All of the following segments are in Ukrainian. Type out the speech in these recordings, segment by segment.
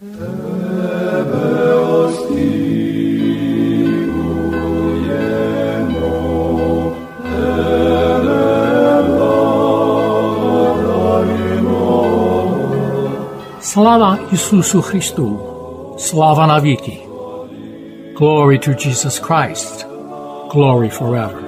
Слава Ісусу Христу! Слава навіки! Glory to Jesus Christ! Glory forever!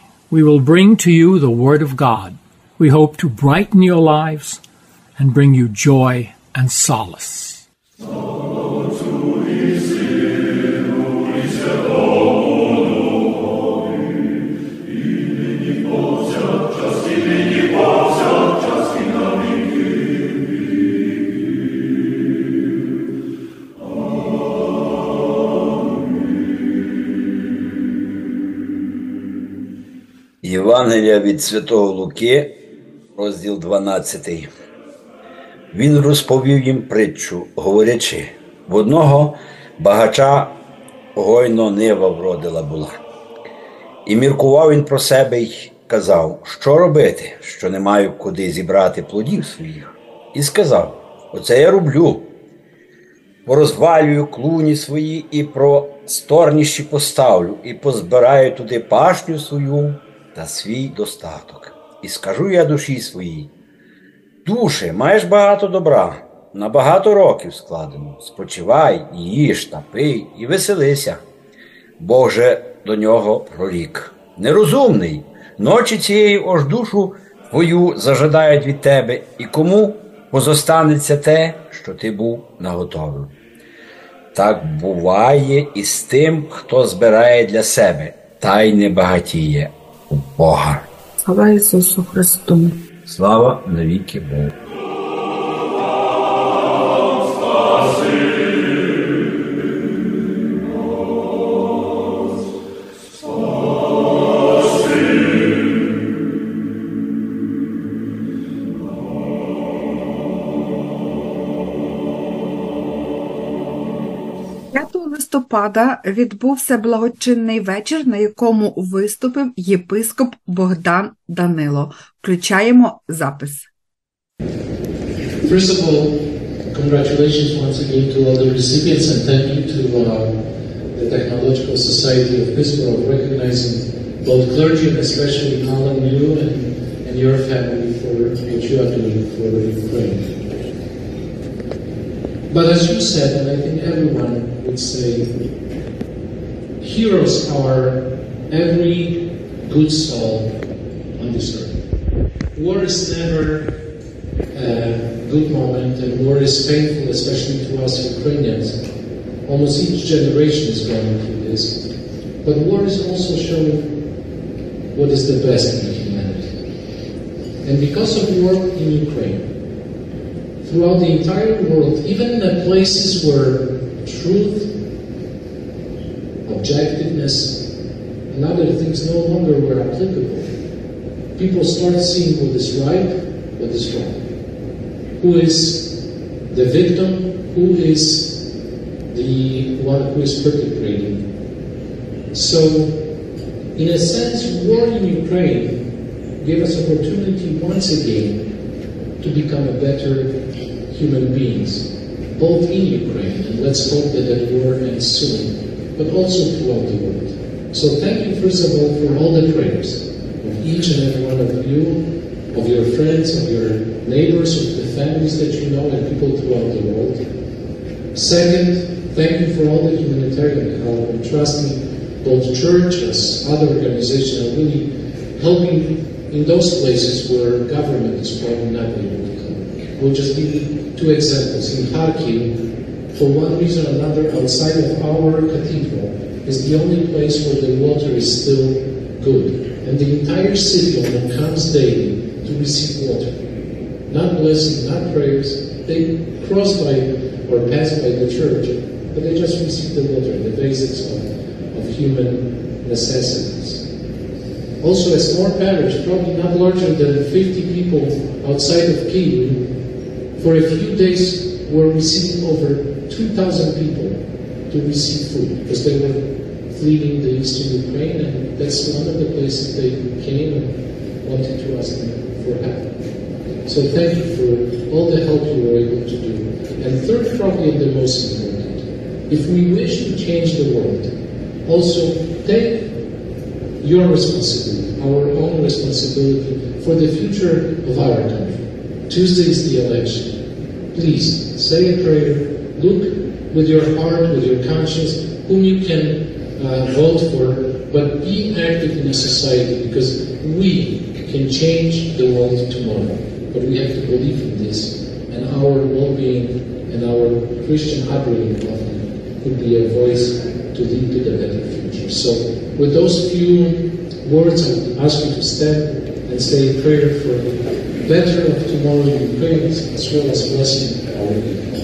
we will bring to you the Word of God. We hope to brighten your lives and bring you joy and solace. Євангелія від Святого Луки, розділ 12. Він розповів їм притчу, говорячи, в одного багача гойно нива вродила була. І міркував він про себе й казав, що робити, що не маю куди зібрати плодів своїх. І сказав: Оце я роблю. Порозвалюю клуні свої і про сторніші поставлю, і позбираю туди пашню свою та свій достаток. І скажу я душі своїй: Душе, маєш багато добра, на багато років складено. Спочивай, їж та пий, і веселися. Бог же до нього прорік. Нерозумний, ночі цієї ож душу твою зажадають від тебе, і кому позостанеться те, що ти був наготовив. Так буває і з тим, хто збирає для себе, та й не багатіє у Бога. Слава Ісусу Христу! Слава навіки Богу. Листопада відбувся благочинний вечір, на якому виступив єпископ Богдан Данило. Включаємо запис. First of all, congratulations once again to all the recipients and thank you to uh, the Technological Society of Pittsburgh for recognizing both clergy and especially Alan you and, and your family for what you are doing for Ukraine. But as you said, and I think everyone would say, heroes are every good soul on this earth. War is never a good moment, and war is painful, especially to us Ukrainians. Almost each generation is going through this. But war is also showing what is the best in humanity. And because of war in Ukraine, throughout the entire world, even in the places where truth, objectiveness, and other things no longer were applicable, people start seeing what is right, what is wrong. Who is the victim? Who is the one who is perpetrating? So, in a sense, war in Ukraine gave us opportunity once again to become a better human beings, both in Ukraine, and let's hope that that war ends soon, but also throughout the world. So thank you, first of all, for all the prayers of each and every one of you, of your friends, of your neighbors, of the families that you know, and people throughout the world. Second, thank you for all the humanitarian help, and trust me, both churches, other organizations are really helping in those places where government is probably not able to come. We'll just you two examples. In Kharkiv, for one reason or another, outside of our cathedral, is the only place where the water is still good. And the entire city comes daily to receive water. Not blessing, not prayers. They cross by or pass by the church, but they just receive the water, the basics of, of human necessities. Also, a small parish, probably not larger than 50 people outside of Kyiv, for a few days we were receiving over 2,000 people to receive food because they were fleeing the eastern Ukraine, and that's one of the places they came and wanted to ask for help. So thank you for all the help you were able to do. And third, probably the most important, if we wish to change the world, also take your responsibility, our own responsibility for the future of our country. Tuesday is the election. Please say a prayer, look with your heart, with your conscience, whom you can uh, vote for, but be active in a society because we can change the world tomorrow. But we have to believe in this, and our well being and our Christian upbringing could be a voice to lead to the better future. So, with those few words, I would ask you to stand and say a prayer for better of tomorrow in Ukraine, as well as blessing our people.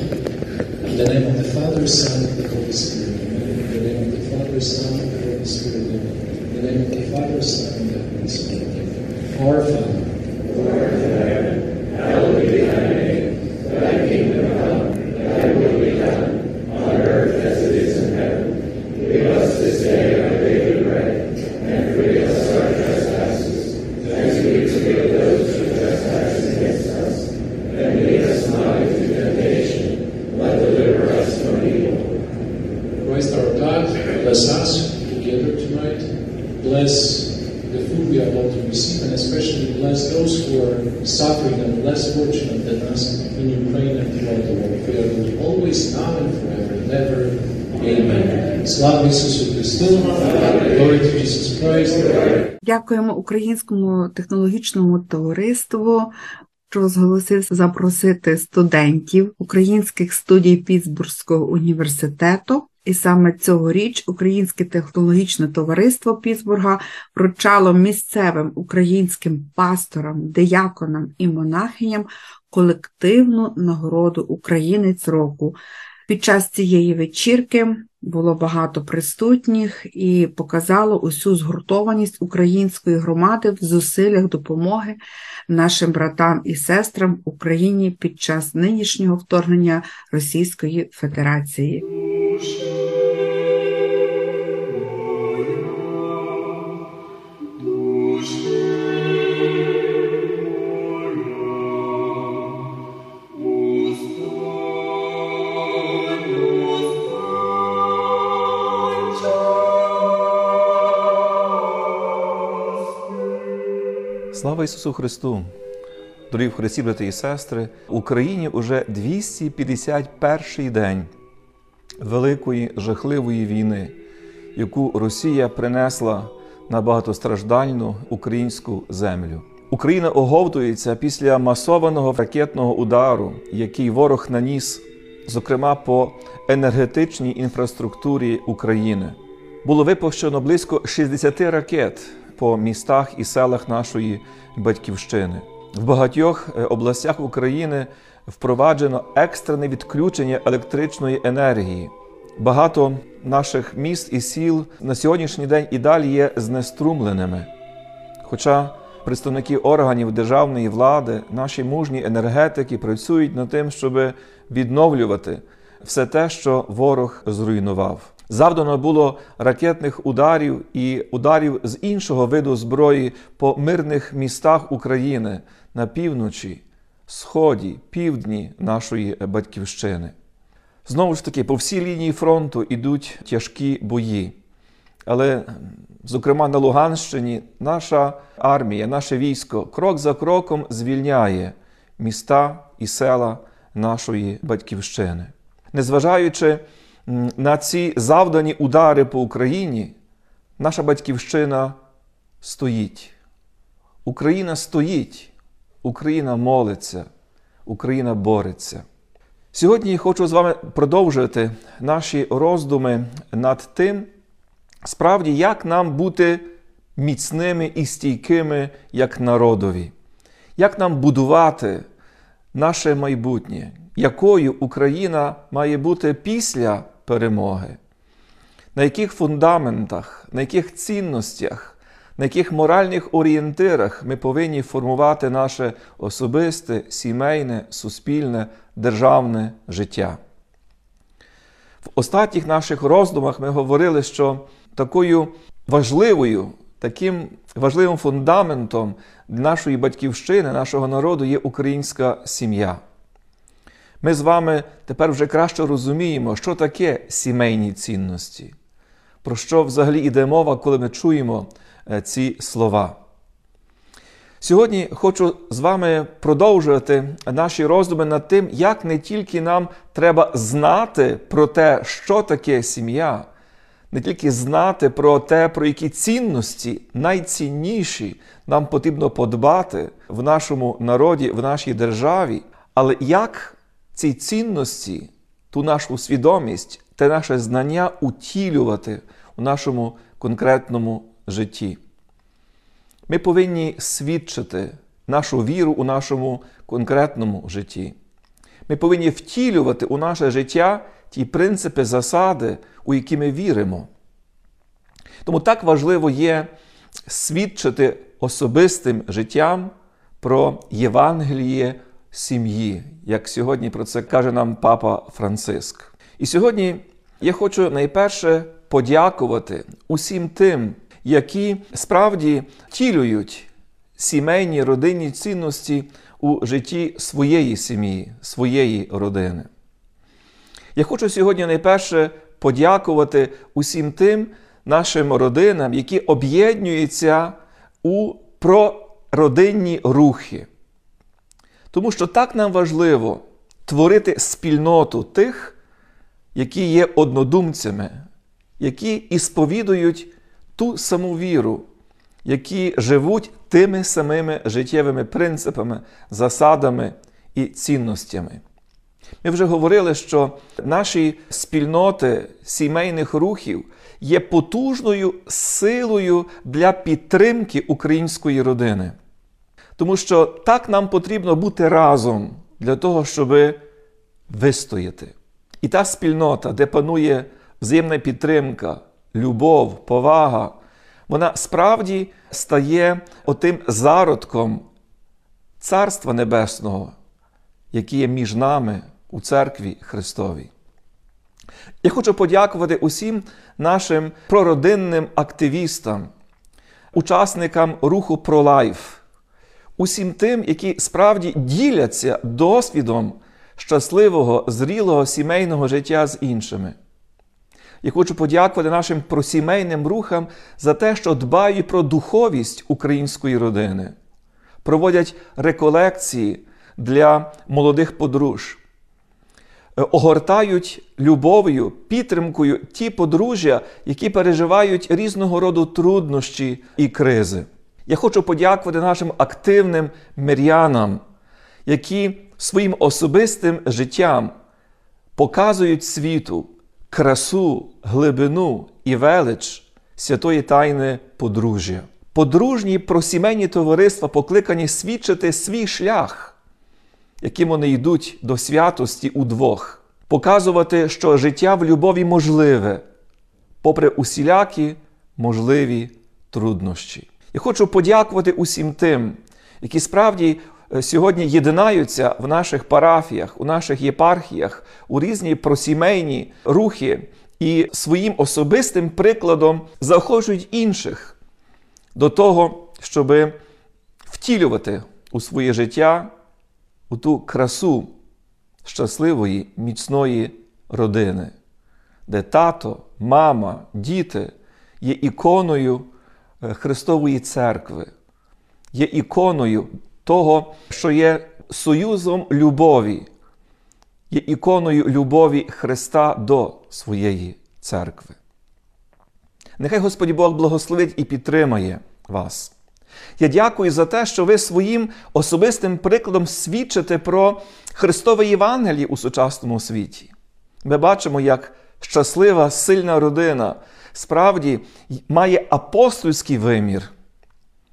In the name of the Father, Son, and the Holy Spirit. In the name of the Father, Son, and the Holy Spirit. In the name of the Father, Son, and the Holy Spirit. Our Father. Слава! Дякуємо Українському технологічному товариству, що зголосився запросити студентів українських студій Пітсбурзького університету. І саме цьогоріч Українське технологічне товариство Пітсбурга вручало місцевим українським пасторам, дияконам і монахиням колективну нагороду Українець року. Під час цієї вечірки було багато присутніх і показало усю згуртованість української громади в зусиллях допомоги нашим братам і сестрам в Україні під час нинішнього вторгнення Російської Федерації. Слава Ісусу Христу! Дорогі в Христі, брати і сестри, в Україні уже 251 день великої жахливої війни, яку Росія принесла на багатостраждальну українську землю. Україна оговтується після масованого ракетного удару, який ворог наніс, зокрема по енергетичній інфраструктурі України. Було випущено близько 60 ракет по містах і селах нашої батьківщини. В багатьох е, областях України впроваджено екстрене відключення електричної енергії. Багато наших міст і сіл на сьогоднішній день і далі є знеструмленими. Хоча представники органів державної влади, наші мужні енергетики працюють над тим, щоб відновлювати все те, що ворог зруйнував. Завдано було ракетних ударів і ударів з іншого виду зброї по мирних містах України на півночі, сході, півдні нашої батьківщини. Знову ж таки, по всій лінії фронту йдуть тяжкі бої. Але, зокрема, на Луганщині наша армія, наше військо крок за кроком звільняє міста і села нашої батьківщини. Незважаючи на ці завдані удари по Україні, наша батьківщина стоїть. Україна стоїть, Україна молиться, Україна бореться. Сьогодні я хочу з вами продовжити наші роздуми над тим, справді, як нам бути міцними і стійкими як народові, як нам будувати наше майбутнє, якою Україна має бути після перемоги, на яких фундаментах, на яких цінностях, на яких моральних орієнтирах ми повинні формувати наше особисте, сімейне, суспільне, державне життя. В останніх наших роздумах ми говорили, що такою важливою, таким важливим фундаментом нашої батьківщини, нашого народу є українська сім'я. Ми з вами тепер вже краще розуміємо, що таке сімейні цінності, про що взагалі йде мова, коли ми чуємо е, ці слова. Сьогодні хочу з вами продовжувати наші роздуми над тим, як не тільки нам треба знати про те, що таке сім'я, не тільки знати про те, про які цінності найцінніші нам потрібно подбати в нашому народі, в нашій державі, але як ці цінності, ту нашу свідомість, те наше знання утілювати у нашому конкретному житті. Ми повинні свідчити нашу віру у нашому конкретному житті. Ми повинні втілювати у наше життя ті принципи, засади, у які ми віримо. Тому так важливо є свідчити особистим життям про Євангеліє сім'ї, як сьогодні про це каже нам папа Франциск. І сьогодні я хочу найперше подякувати усім тим, які справді втілюють сімейні родинні цінності у житті своєї сім'ї, своєї родини. Я хочу сьогодні найперше подякувати усім тим нашим родинам, які об'єднуються у прородинні рухи. Тому що так нам важливо творити спільноту тих, які є однодумцями, які ісповідують ту саму віру, які живуть тими самими життєвими принципами, засадами і цінностями. Ми вже говорили, що наші спільноти сімейних рухів є потужною силою для підтримки української родини. Тому що так нам потрібно бути разом для того, щоб вистояти. І та спільнота, де панує взаємна підтримка, любов, повага, вона справді стає отим зародком Царства Небесного, яке є між нами у церкві Христовій. Я хочу подякувати усім нашим прородинним активістам, учасникам руху ProLife, усім тим, які справді діляться досвідом щасливого, зрілого сімейного життя з іншими. Я хочу подякувати нашим просімейним рухам за те, що дбають про духовість української родини, проводять реколекції для молодих подруж, е, огортають любов'ю, підтримкою ті подружжя, які переживають різного роду труднощі і кризи. Я хочу подякувати нашим активним мирянам, які своїм особистим життям показують світу красу, глибину і велич святої тайни подружжя. Подружні просімейні товариства покликані свідчити свій шлях, яким вони йдуть до святості удвох, показувати, що життя в любові можливе, попри усілякі можливі труднощі. Я хочу подякувати усім тим, які справді е, сьогодні єдинаються в наших парафіях, у наших єпархіях, у різні просімейні рухи і своїм особистим прикладом заохочують інших до того, щоб втілювати у своє життя у ту красу щасливої, міцної родини, де тато, мама, діти є іконою Христової церкви, є іконою того, що є союзом любові, є іконою любові Христа до своєї церкви. Нехай Господь Бог благословить і підтримає вас. Я дякую за те, що ви своїм особистим прикладом свідчите про Христове Євангеліє у сучасному світі. Ми бачимо, як щаслива, сильна родина справді має апостольський вимір.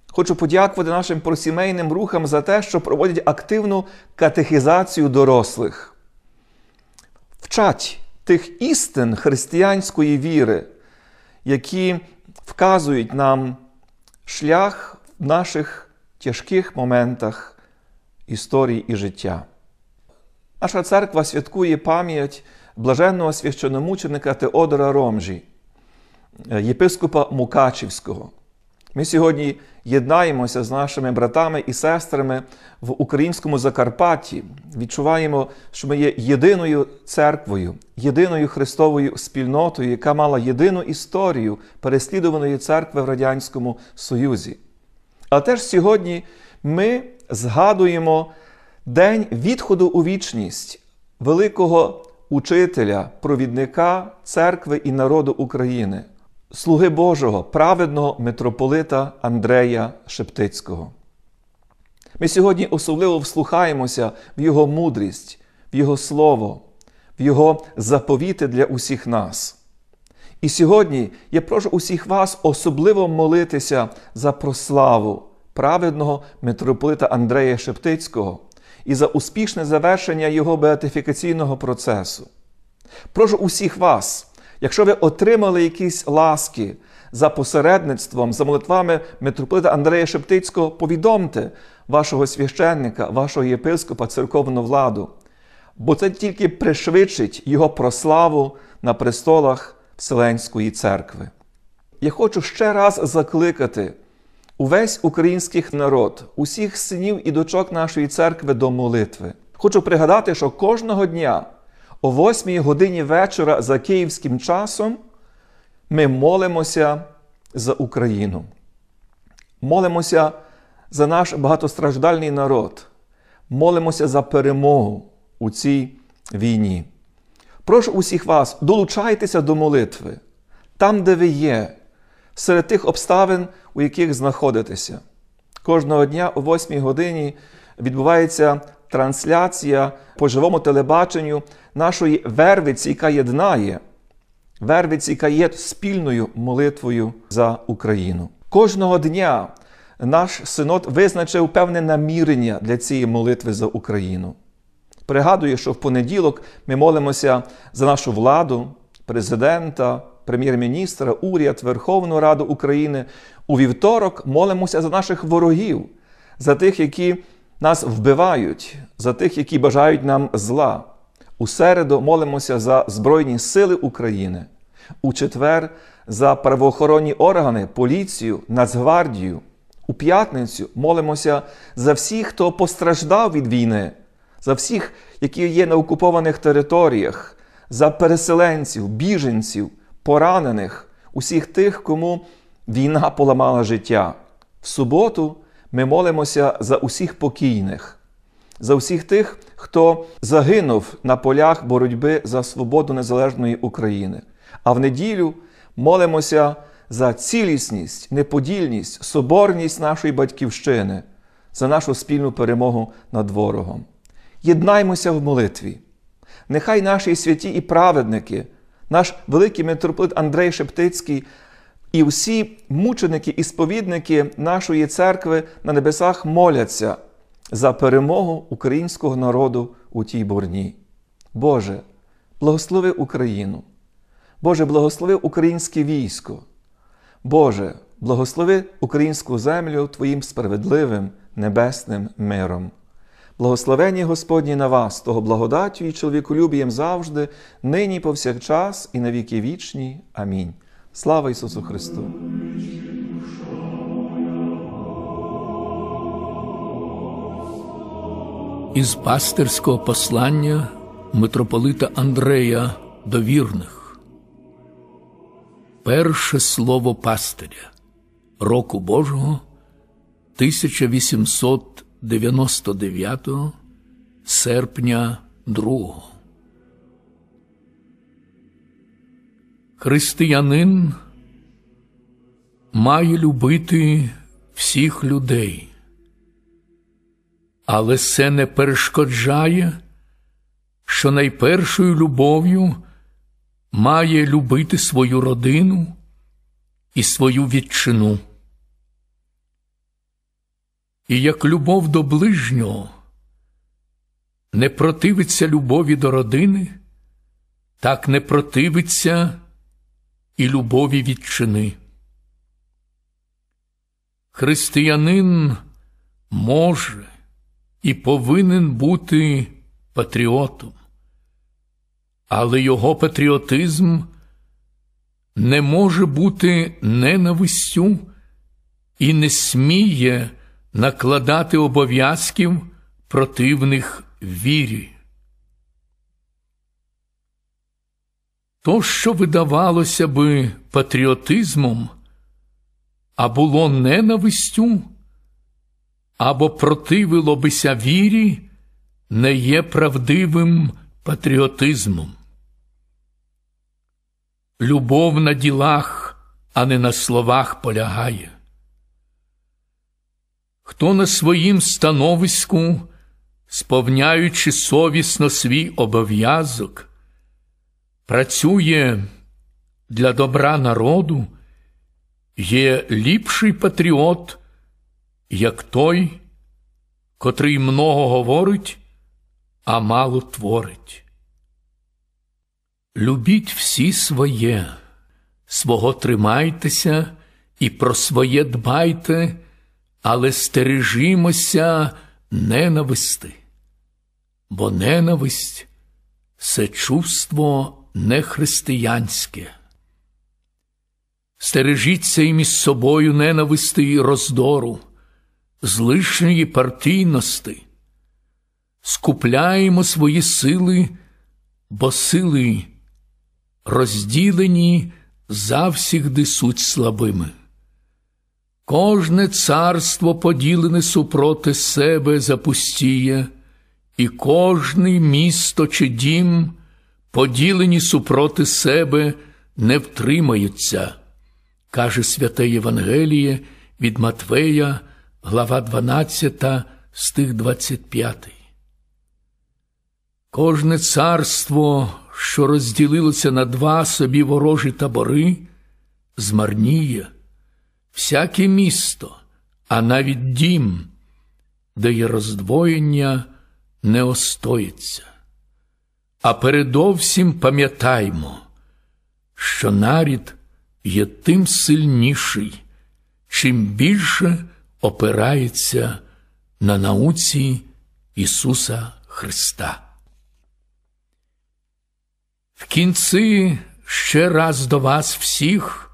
Хочу подякувати нашим просімейним рухам за те, що проводять активну катехізацію дорослих. Вчать тих істин християнської віри, які вказують нам шлях в наших тяжких моментах історії і життя. Наша церква святкує пам'ять блаженного священомученика Теодора Ромжі, єпископа Мукачівського. Ми сьогодні єднаємося з нашими братами і сестрами в українському Закарпатті. Відчуваємо, що ми є єдиною церквою, єдиною Христовою спільнотою, яка мала єдину історію переслідуваної церкви в Радянському Союзі. Але теж сьогодні ми згадуємо день відходу у вічність великого учителя, провідника церкви і народу України слуги Божого, праведного митрополита Андрея Шептицького. Ми сьогодні особливо вслухаємося в Його мудрість, в Його Слово, в Його заповіти для усіх нас. І сьогодні я прошу усіх вас особливо молитися за прославу праведного митрополита Андрея Шептицького і за успішне завершення його беатифікаційного процесу. Прошу усіх вас. Якщо ви отримали якісь ласки за посередництвом, за молитвами митрополита Андрея Шептицького, повідомте вашого священника, вашого єпископа, церковну владу, бо це тільки пришвидшить його прославу на престолах Вселенської церкви. Я хочу ще раз закликати увесь український народ, усіх синів і дочок нашої церкви до молитви. Хочу пригадати, що кожного дня о 8 годині вечора за київським часом ми молимося за Україну. Молимося за наш багатостраждальний народ. Молимося за перемогу у цій війні. Прошу усіх вас, долучайтеся до молитви там, де ви є, серед тих обставин, у яких знаходитеся. Кожного дня о 8 годині відбувається трансляція по живому телебаченню нашої вервиці, яка єднає, вервиці, яка є спільною молитвою за Україну. Кожного дня наш синод визначив певне намірення для цієї молитви за Україну. Пригадую, що в понеділок ми молимося за нашу владу, президента, прем'єр-міністра, уряд, Верховну Раду України. У вівторок молимося за наших ворогів, за тих, які нас вбивають, за тих, які бажають нам зла. У середу молимося за Збройні Сили України, у четвер за правоохоронні органи, поліцію, Нацгвардію. У п'ятницю молимося за всіх, хто постраждав від війни, за всіх, які є на окупованих територіях, за переселенців, біженців, поранених, усіх тих, кому війна поламала життя. В суботу ми молимося за усіх покійних, за усіх тих, хто загинув на полях боротьби за свободу незалежної України. А в неділю молимося за цілісність, неподільність, соборність нашої батьківщини, за нашу спільну перемогу над ворогом. Єднаймося в молитві. Нехай наші святі і праведники, наш великий митрополит Андрей Шептицький і всі мученики і сповідники нашої церкви на небесах моляться за перемогу українського народу у тій борні. Боже, благослови Україну. Боже, благослови українське військо. Боже, благослови українську землю Твоїм справедливим небесним миром. Благословені Господні на вас, того благодаттю і чоловіколюбієм завжди, нині повсякчас, і на віки вічні. Амінь. Слава Ісусу Христу! Із пастирського послання митрополита Андрея до вірних. Перше слово пастиря року Божого 1899 серпня 2. Християнин має любити всіх людей. Але це не перешкоджає, що найпершою любов'ю має любити свою родину і свою відчину. І як любов до ближнього не противиться любові до родини, так не противиться і любові відчини. Християнин може і повинен бути патріотом, але його патріотизм не може бути ненавистю і не сміє накладати обов'язків противних вірі. То, що видавалося би патріотизмом, а було ненавистю, або противило бися вірі, не є правдивим патріотизмом. Любов на ділах, а не на словах полягає. Хто на своїм становиську, сповняючи совісно свій обов'язок, працює для добра народу, є ліпший патріот, як той, котрий много говорить, а мало творить. Любіть всі своє, свого тримайтеся і про своє дбайте, але стережімося ненависти, бо ненависть це чувство нехристиянське. Стережіться і між собою ненависти і роздору, злишньої партійності. Скупляємо свої сили, бо сили розділені завсігди суть слабими. Кожне царство поділене супроти себе запустіє, і кожне місто чи дім, поділені супроти себе, не втримаються, каже святе Євангеліє від Матвея, глава 12, стих 25. Кожне царство, що розділилося на два собі ворожі табори, змарніє всяке місто, а навіть дім, де є роздвоєння, не остоїться. А передовсім пам'ятаймо, що нарід є тим сильніший, чим більше опирається на науці Ісуса Христа. В кінці ще раз до вас всіх,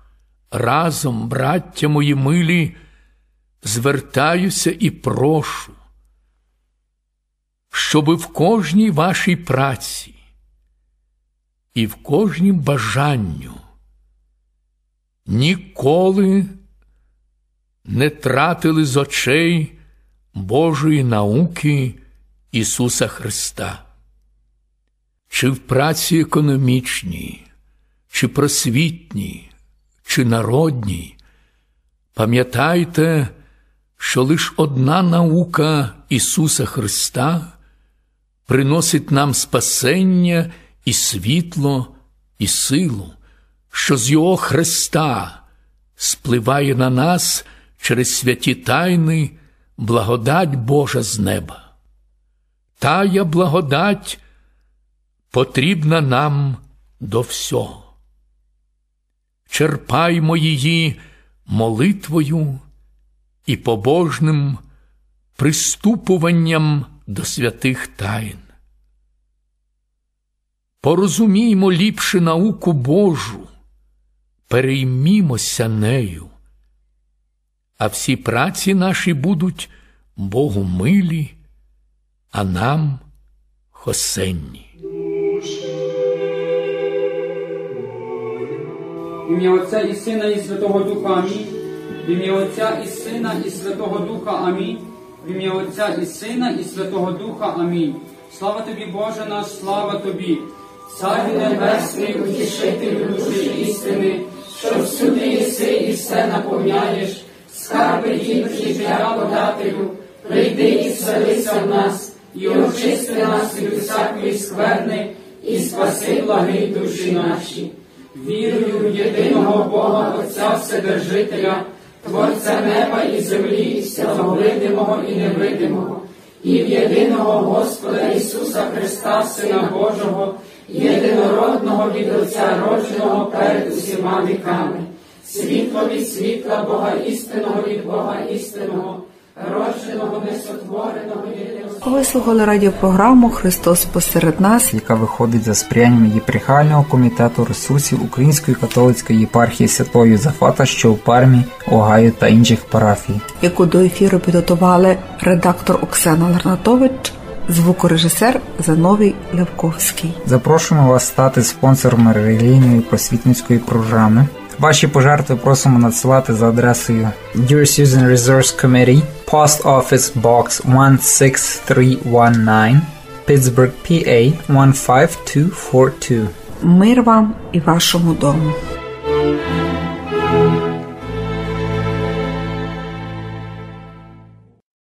разом, браття мої милі, звертаюся і прошу, щоби в кожній вашій праці і в кожнім бажанню. Ніколи не тратили з очей Божої науки Ісуса Христа. Чи в праці економічній, чи просвітній, чи народній, пам'ятайте, що лише одна наука Ісуса Христа приносить нам спасення і світло, і силу, що з Його Христа спливає на нас через святі тайни благодать Божа з неба. Тая благодать потрібна нам до всього. Черпаймо її молитвою і побожним приступуванням до святих тайн. Порозуміймо ліпше науку Божу, переймімося нею, а всі праці наші будуть Богу милі, а нам хосенні. Ім'я Отця і Сина, і Святого Духа Амінь. В ім'я Отця і Сина, і Святого Духа Амінь. В ім'я Отця і Сина, і Святого Духа Амінь. Слава тобі, Боже наш, слава тобі. Царю Небесний, утішителю душі істини, що всюди єси і все наповняєш, скарби дім життя подателю, прийди і вселися в нас, і очисти нас від усякої скверни, і спаси благи душі наші. Вірую в єдиного Бога Отця Вседержителя, Творця неба і землі, всього видимого і невидимого, і в єдиного Господа Ісуса Христа, Сина Божого, єдинородного від Отця родженого перед усіма віками, світло від світла Бога істинного від Бога істинного. Ви слухали радіопрограму Христос посеред нас. яка виходить за сприянням єпархіального комітету ресурсів Української католицької єпархії Святого Юзафата, що у Пармі, Огайо та інших парафій. яку до ефіру підготували редактор Оксана Ларнатович, звукорежисер Зановій Лявковський. Запрошуємо вас стати спонсором релігійної просвітницької програми. Ваші пожертви просимо надсилати за адресою Dear Susan Resource Committee, Post Office Box 16319, Pittsburgh, PA 15242. Мир вам і вашому дому.